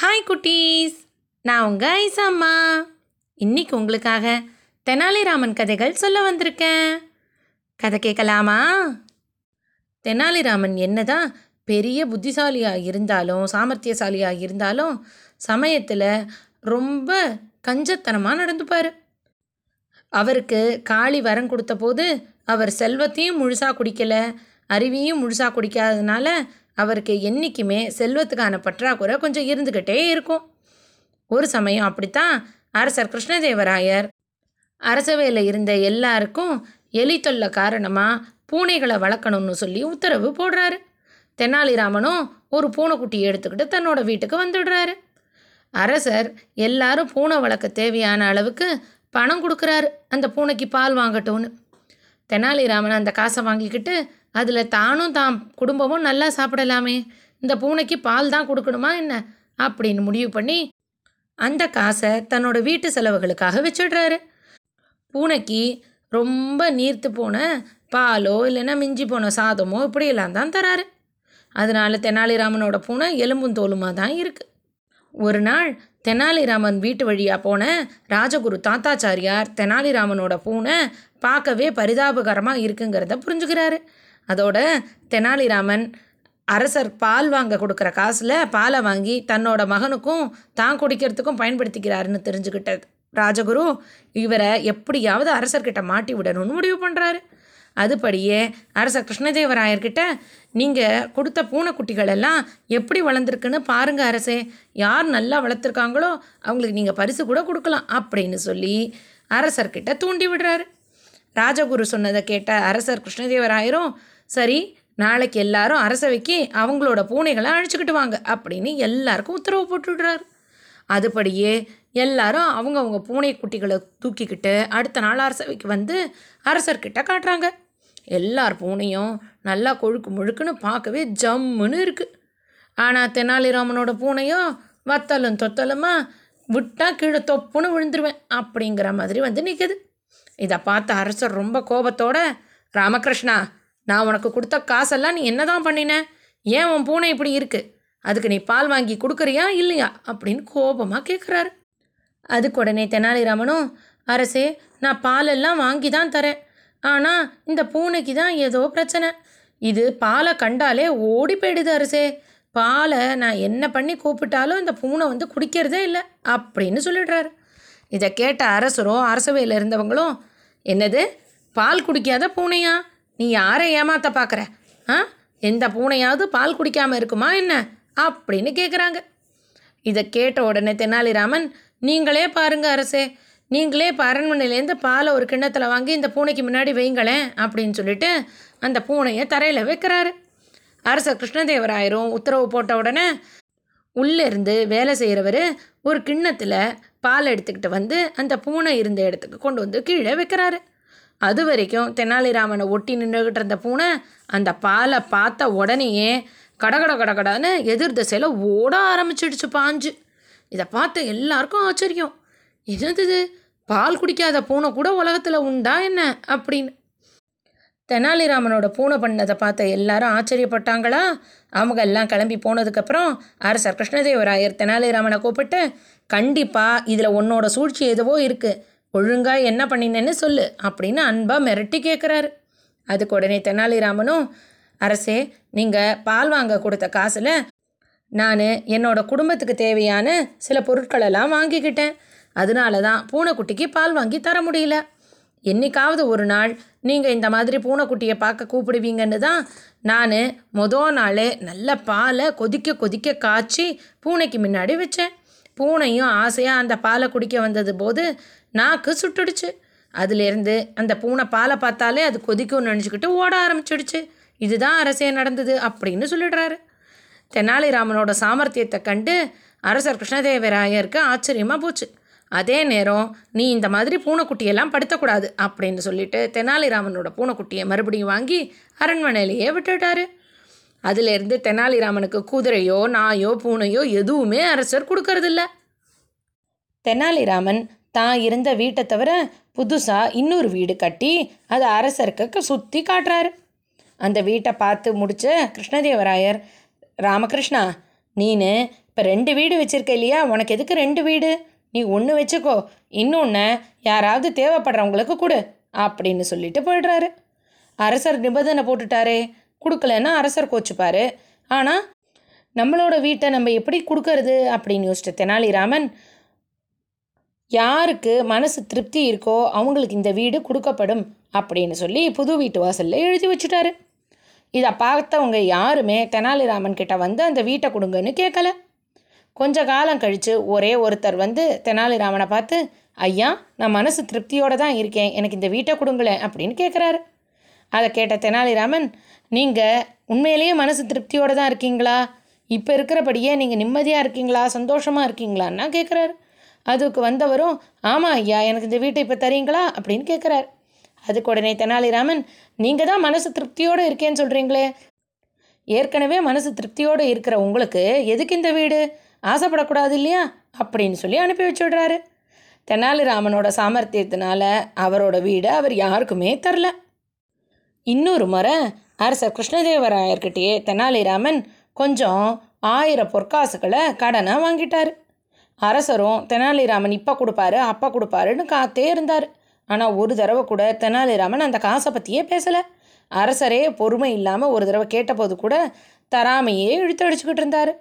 Hi குட்டீஸ். நான் உங்கள் ஐசாம்மா இன்னைக்கு உங்களுக்காக தெனாலிராமன் கதைகள் சொல்ல வந்திருக்கேன். கதை கேட்கலாமா? தெனாலிராமன் என்னதான் பெரிய புத்திசாலியாக இருந்தாலும் சாமர்த்தியசாலியாக இருந்தாலும் சமயத்தில் ரொம்ப கஞ்சத்தனமாக நடந்துப்பார். அவருக்கு காளி வரம் கொடுத்த போது அவர் செல்வத்தையும் முழுசாக குடிக்கலை அருவியும் முழுசாக குடிக்காததுனால அவருக்கு என்றைக்குமே செல்வத்துக்கான பற்றாக்குறை கொஞ்சம் இருந்துக்கிட்டே இருக்கும். ஒரு சமயம் அப்படித்தான் அரசர் கிருஷ்ணதேவராயர் அரசவையில் இருந்த எல்லாருக்கும் எலி தொல்லை காரணமாக பூனைகளை வளர்க்கணும்னு சொல்லி உத்தரவு போடுறாரு. தெனாலிராமனும் ஒரு பூனைக்குட்டியை எடுத்துக்கிட்டு தன்னோட வீட்டுக்கு வந்துடுறாரு. அரசர் எல்லாரும் பூனை வளர்க்க தேவையான அளவுக்கு பணம் கொடுக்குறாரு அந்த பூனைக்கு பால் வாங்கட்டும்னு. தெனாலிராமன் அந்த காசை வாங்கிக்கிட்டு அதில் தானும் தான் குடும்பமும் நல்லா சாப்பிடலாமே. இந்த பூனைக்கு பால் தான் கொடுக்கணுமா என்ன? அப்படின்னு முடிவு பண்ணி அந்த காசை தன்னோட வீட்டு செலவுகளுக்காக வச்சிடுறாரு. பூனைக்கு ரொம்ப நீர்த்து போன பாலோ இல்லைன்னா மிஞ்சி போன சாதமோ இப்படியெல்லாம் தான் தராரு. அதனால் தெனாலிராமனோட பூனை எலும்பும் தோலுமாக தான் இருக்குது ஒரு நாள் தெனாலிராமன் வீட்டு வழியாக போன ராஜகுரு தாத்தாச்சாரியார் தெனாலிராமனோட பூனை பார்க்கவே பரிதாபகரமாக இருக்குங்கிறத புரிஞ்சுக்கிறாரு. அதோட தெனாலிராமன் அரசர் பால் வாங்க கொடுக்குற காசில் பாலை வாங்கி தன்னோட மகனுக்கும் தான் குடிக்கிறதுக்கும் பயன்படுத்திக்கிறாருன்னு தெரிஞ்சுக்கிட்டது ராஜகுரு இவரை எப்படியாவது அரசர்கிட்ட மாட்டி விடணும்னு முடிவு பண்ணுறாரு அதுபடியே அரசர் கிருஷ்ணதேவராயர்கிட்ட நீங்கள் கொடுத்த பூனைக்குட்டிகள் எல்லாம் எப்படி வளர்ந்துருக்குன்னு பாருங்க அரசே. யார் நல்லா வளர்த்துருக்காங்களோ அவங்களுக்கு நீங்கள் பரிசு கூட கொடுக்கலாம் அப்படின்னு சொல்லி அரசர்கிட்ட தூண்டி விடுறாரு. ராஜகுரு சொன்னதை கேட்ட அரசர் கிருஷ்ணதேவராயரும் சரி நாளைக்கு எல்லாரும் அரசவைக்கு அவங்களோட பூனைகளை அழைச்சிக்கிட்டு வாங்க அப்படின்னு எல்லாருக்கும் உத்தரவு போட்டுடுறாரு அதுபடியே எல்லாரும் அவங்கவுங்க பூனை குட்டிகளை தூக்கிக்கிட்டு அடுத்த நாள் அரசவைக்கு வந்து அரசர்கிட்ட காட்டுறாங்க. எல்லார் பூனையும் நல்லா கொழுக்கு முழுக்குன்னு பார்க்கவே ஜம்முன்னு இருக்குது ஆனால் தெனாலிராமனோட பூனையும் வத்தலும் தொத்தலுமா விட்டால் கீழே தொப்புன்னு விழுந்துருவேன் அப்படிங்கிற மாதிரி வந்து நிற்குது இதை பார்த்த அரசர் ரொம்ப கோபத்தோட ராமகிருஷ்ணா நான் உனக்கு கொடுத்த காசெல்லாம் நீ என்ன தான் பண்ணின? ஏன் உன் பூனை இப்படி இருக்கு? அதுக்கு நீ பால் வாங்கி கொடுக்குறியா இல்லையா? அப்படின்னு கோபமாக கேட்குறாரு அதுக்கு உடனே தெனாலிராமனும் அரசே நான் பாலெல்லாம் வாங்கி தான் தரேன். ஆனால் இந்த பூனைக்கு தான் ஏதோ பிரச்சனை. இது பாலை கண்டாலே ஓடி போயிடுது அரசே. பாலை நான் என்ன பண்ணி கூப்பிட்டாலும் இந்த பூனை வந்து குடிக்கிறதே இல்லை அப்படின்னு சொல்லிடுறாரு. இதை கேட்ட அரசரும் அரசவையில் இருந்தவங்களும் என்னது? பால் குடிக்காத பூனையா? நீ யாரை ஏமாத்த பார்க்குற? ஆ? எந்த பூனையாவது பால் குடிக்காமல் இருக்குமா என்ன? அப்படின்னு கேட்குறாங்க இதை கேட்ட உடனே தெனாலிராமன் நீங்களே பாருங்க அரசே நீங்களே இப்போ அரண்மனையிலேருந்து பாலை ஒரு கிண்ணத்தில் வாங்கி இந்த பூனைக்கு முன்னாடி வைங்களேன் அப்படின்னு சொல்லிட்டு அந்த பூனையை தரையில் வைக்கிறாரு. அரசர் கிருஷ்ணதேவராயரும் உத்தரவு போட்ட உடனே உள்ளேருந்து வேலை செய்கிறவர் ஒரு கிண்ணத்தில் பால் எடுத்துக்கிட்டு வந்து அந்த பூனை இருந்த இடத்துக்கு கொண்டு வந்து கீழே வைக்கிறாரு. அது வரைக்கும் தெனாலிராமனை ஒட்டி நின்றுக்கிட்டு இருந்த பூனை அந்த பாலை பார்த்த உடனேயே கடகட கடகடன்னு எதிர் திசையில் ஓட ஆரம்பிச்சிடுச்சு பாஞ்சு. இதை பார்த்த எல்லாருக்கும் ஆச்சரியம். என்னது பால் குடிக்காத பூனை கூட உலகத்தில் உண்டா என்ன? அப்படின்னு. தெனாலிராமனோட பூனை பண்ணதை பார்த்த எல்லாரும் ஆச்சரியப்பட்டாங்களா? அவங்க எல்லாம் கிளம்பி போனதுக்கப்புறம் அரசர் கிருஷ்ணதேவராயர் தெனாலிராமனை கூப்பிட்டு கண்டிப்பாக இதில் உன்னோட சூழ்ச்சி எதுவோ இருக்குது ஒழுங்காக என்ன பண்ணினேன்னு சொல்லு அப்படின்னு அன்பாக மிரட்டி கேட்குறாரு அதுக்கு உடனே தெனாலிராமனும் அரசே நீங்கள் பால் வாங்க கொடுத்த காசில் நான் என்னோட குடும்பத்துக்கு தேவையான சில பொருட்களெல்லாம் வாங்கிக்கிட்டேன். அதனால தான் பூனைக்குட்டிக்கு பால் வாங்கி தர முடியல. என்னைக்காவது ஒரு நாள் நீங்கள் இந்த மாதிரி பூனைக்குட்டியை பார்க்க கூப்பிடுவீங்கன்னு தான் நான் மொதல் நாளே நல்ல பாலை கொதிக்க கொதிக்க காய்ச்சி பூனைக்கு முன்னாடி வச்சேன். பூனையும் ஆசையாக அந்த பாலை குடிக்க வந்தது போது நாக்கு சுட்டுடுச்சு. அதுலேருந்து அந்த பூனை பாலை பார்த்தாலே அது கொதிக்கும்னு நினச்சிக்கிட்டு ஓட ஆரம்பிச்சிடுச்சு. இதுதான் அரசே நடந்தது அப்படின்னு சொல்லிடுறாரு. தெனாலிராமனோட சாமர்த்தியத்தை கண்டு அரசர் கிருஷ்ணதேவராயருக்கு ஆச்சரியமாக போச்சு. அதே நேரம் நீ இந்த மாதிரி பூனைக்குட்டியெல்லாம் படுத்தக்கூடாது அப்படின்னு சொல்லிட்டு தெனாலிராமனோட பூனைக்குட்டியை மறுபடியும் வாங்கி அரண்மனையிலேயே விட்டுட்டாரு. அதிலேருந்து தெனாலிராமனுக்கு குதிரையோ நாயோ பூனையோ எதுவுமே அரசர் கொடுக்கறதில்ல. தெனாலிராமன் தான் இருந்த வீட்டை தவிர புதுசாக இன்னொரு வீடு கட்டி அதை அரசருக்கு சுற்றி காட்டுறாரு. அந்த வீட்டை பார்த்து முடித்த கிருஷ்ணதேவராயர் ராமகிருஷ்ணா நீனு இப்போ ரெண்டு வீடு வச்சுருக்க இல்லையா? உனக்கு எதுக்கு ரெண்டு வீடு? நீ ஒன்று வச்சுக்கோ இன்னொன்று யாராவது தேவைப்படுறவங்களுக்கு கொடு அப்படின்னு சொல்லிட்டு போயிடுறாரு. அரசர் நிபந்தனை போட்டுட்டாரே கொடுக்கலன்னா அரசர் கோச்சுப்பார். ஆனால் நம்மளோட வீட்டை நம்ம எப்படி கொடுக்கறது அப்படின்னு யோசிச்ச தெனாலிராமன் யாருக்கு மனசு திருப்தி இருக்கோ அவங்களுக்கு இந்த வீடு கொடுக்கப்படும் அப்படின்னு சொல்லி புது வீட்டு வாசலில் எழுதி வச்சுட்டாரு. இதை பார்த்தவங்க யாருமே தெனாலிராமன் கிட்ட வந்து அந்த வீட்டை கொடுங்கன்னு கேட்கல கொஞ்ச காலம் கழித்து ஒரே ஒருத்தர் வந்து தெனாலிராமனை பார்த்து ஐயா நான் மனசு திருப்தியோடு தான் இருக்கேன். எனக்கு இந்த வீட்டை கொடுங்களேன் அப்படின்னு கேட்குறாரு அதை கேட்ட தெனாலிராமன் நீங்கள் உண்மையிலேயே மனசு திருப்தியோடு தான் இருக்கீங்களா? இப்போ இருக்கிறபடியே நீங்கள் நிம்மதியாக இருக்கீங்களா? சந்தோஷமாக இருக்கீங்களான்னா கேட்குறாரு அதுக்கு வந்தவரும் ஆமாம் ஐயா எனக்கு இந்த வீட்டை இப்போ தரீங்களா? அப்படின்னு கேட்குறாரு அதுக்கு உடனே தெனாலிராமன் நீங்கள் தான் மனசு திருப்தியோடு இருக்கேன்னு சொல்கிறீங்களே ஏற்கனவே மனசு திருப்தியோடு இருக்கிற உங்களுக்கு எதுக்கு இந்த வீடு? ஆசைப்படக்கூடாது இல்லையா? அப்படின்னு சொல்லி அனுப்பி வச்சுடுறாரு தெனாலிராமனோட சாமர்த்தியத்தினால அவரோட வீடு அவர் யாருக்குமே தரல. இன்னொரு முறை அரசர் கிருஷ்ணதேவராயர்கிட்டயே தெனாலிராமன் கொஞ்சம் ஆயிரம் பொற்காசுகளை கடனாக வாங்கிட்டார். அரசரும் தெனாலிராமன் இப்போ கொடுப்பாரு அப்போ கொடுப்பாருன்னு காத்தே இருந்தார். ஆனால் ஒரு தடவை கூட தெனாலிராமன் அந்த காசை பற்றியே பேசலை. அரசரே பொறுமை இல்லாமல் ஒரு தடவை கேட்டபோது கூட தராமையே இழுத்தடிச்சுக்கிட்டு இருந்தார்.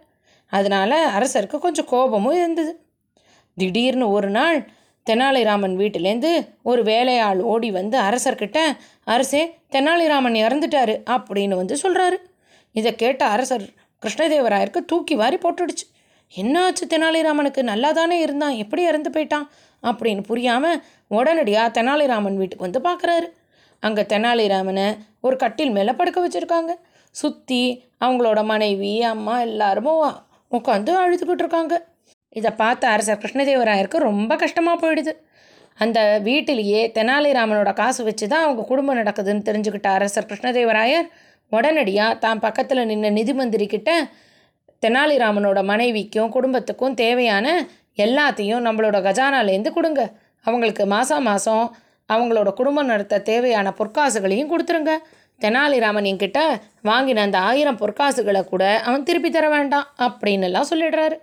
அதனால் அரசருக்கு கொஞ்சம் கோபமும் இருந்தது. திடீர்னு ஒரு நாள் தெனாலிராமன் வீட்டிலேருந்து ஒரு வேலையாள் ஓடி வந்து அரசர்கிட்ட அரசே தெனாலிராமன் இறந்துட்டாரு அப்படின்னு வந்து சொல்கிறாரு இதை கேட்ட அரசர் கிருஷ்ணதேவராயருக்கு தூக்கி வாரி போட்டுடுச்சு. என்னாச்சு தெனாலிராமனுக்கு? நல்லா தானே இருந்தான். எப்படி இறந்து போயிட்டான்? அப்படின்னு புரியாமல் உடனடியாக தெனாலிராமன் வீட்டுக்கு வந்து பார்க்குறாரு. அங்கே தெனாலிராமனை ஒரு கட்டில் மேலே படுக்க வச்சுருக்காங்க. சுற்றி அவங்களோட மனைவி அம்மா எல்லாருமே உட்காந்து அழுதுகிட்டு இருக்காங்க. இதை பார்த்த அரசர் கிருஷ்ணதேவராயருக்கு ரொம்ப கஷ்டமாக போயிடுது. அந்த வீட்டிலேயே தெனாலிராமனோட காசு வச்சு தான் அவங்க குடும்பம் நடக்குதுன்னு தெரிஞ்சுக்கிட்ட அரசர் கிருஷ்ணதேவராயர் உடனடியாக தான் பக்கத்தில் நின்ன நிதி மந்திரி கிட்ட தெனாலிராமனோட மனைவிக்கும் குடும்பத்துக்கும் தேவையான எல்லாத்தையும் நம்மளோட கஜானாலேருந்து கொடுங்க. அவங்களுக்கு மாதம் மாதம் அவங்களோட குடும்பம் நடத்த தேவையான பொற்காசுகளையும் கொடுத்துருங்க. தெனாலிராமன் என்கிட்ட வாங்கின அந்த ஆயிரம் பொற்காசுகளை கூட அவன் திருப்பி தர வேண்டாம் அப்படின்னுலாம் சொல்லிடுறாரு.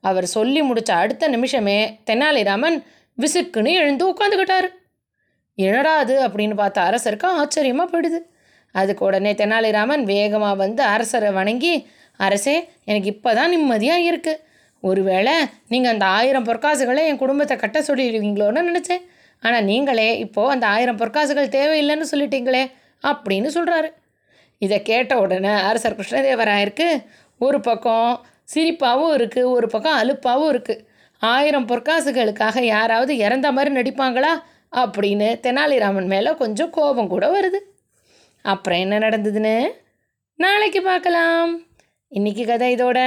அவர் சொல்லி முடித்த அடுத்த நிமிஷமே தெனாலிராமன் விசுக்குன்னு எழுந்து உட்காந்துக்கிட்டாரு. எழடாது அப்படின்னு பார்த்த அரசருக்கு ஆச்சரியமாக போயிடுது. அதுக்கு உடனே தெனாலிராமன் வேகமாக வந்து அரசரை வணங்கி அரசே எனக்கு இப்போ தான் நிம்மதியாக இருக்குது ஒருவேளை நீங்கள் அந்த ஆயிரம் பொற்காசுகளை என் குடும்பத்தை கட்ட சொல்லிடுவீங்களோன்னு நினச்சேன். ஆனால் நீங்களே இப்போது அந்த ஆயிரம் பொற்காசுகள் தேவையில்லைன்னு சொல்லிட்டீங்களே அப்படின்னு சொல்கிறாரு இதை கேட்ட உடனே அரசர் கிருஷ்ணதேவராயருக்கு ஒரு பக்கம் சிரிப்பாகவும் இருக்குது ஒரு பக்கம் அலுப்பாகவும் இருக்குது ஆயிரம் பொற்காசுகளுக்காக யாராவது இறந்த மாதிரி நடிப்பாங்களா அப்படின்னு தெனாலிராமன் மேலே கொஞ்சம் கோபம் கூட வருது. அப்புறம் என்ன நடந்ததுன்னு? நாளைக்கு பார்க்கலாம். இன்னைக்கு கதை இதோட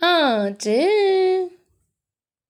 ஆச்சு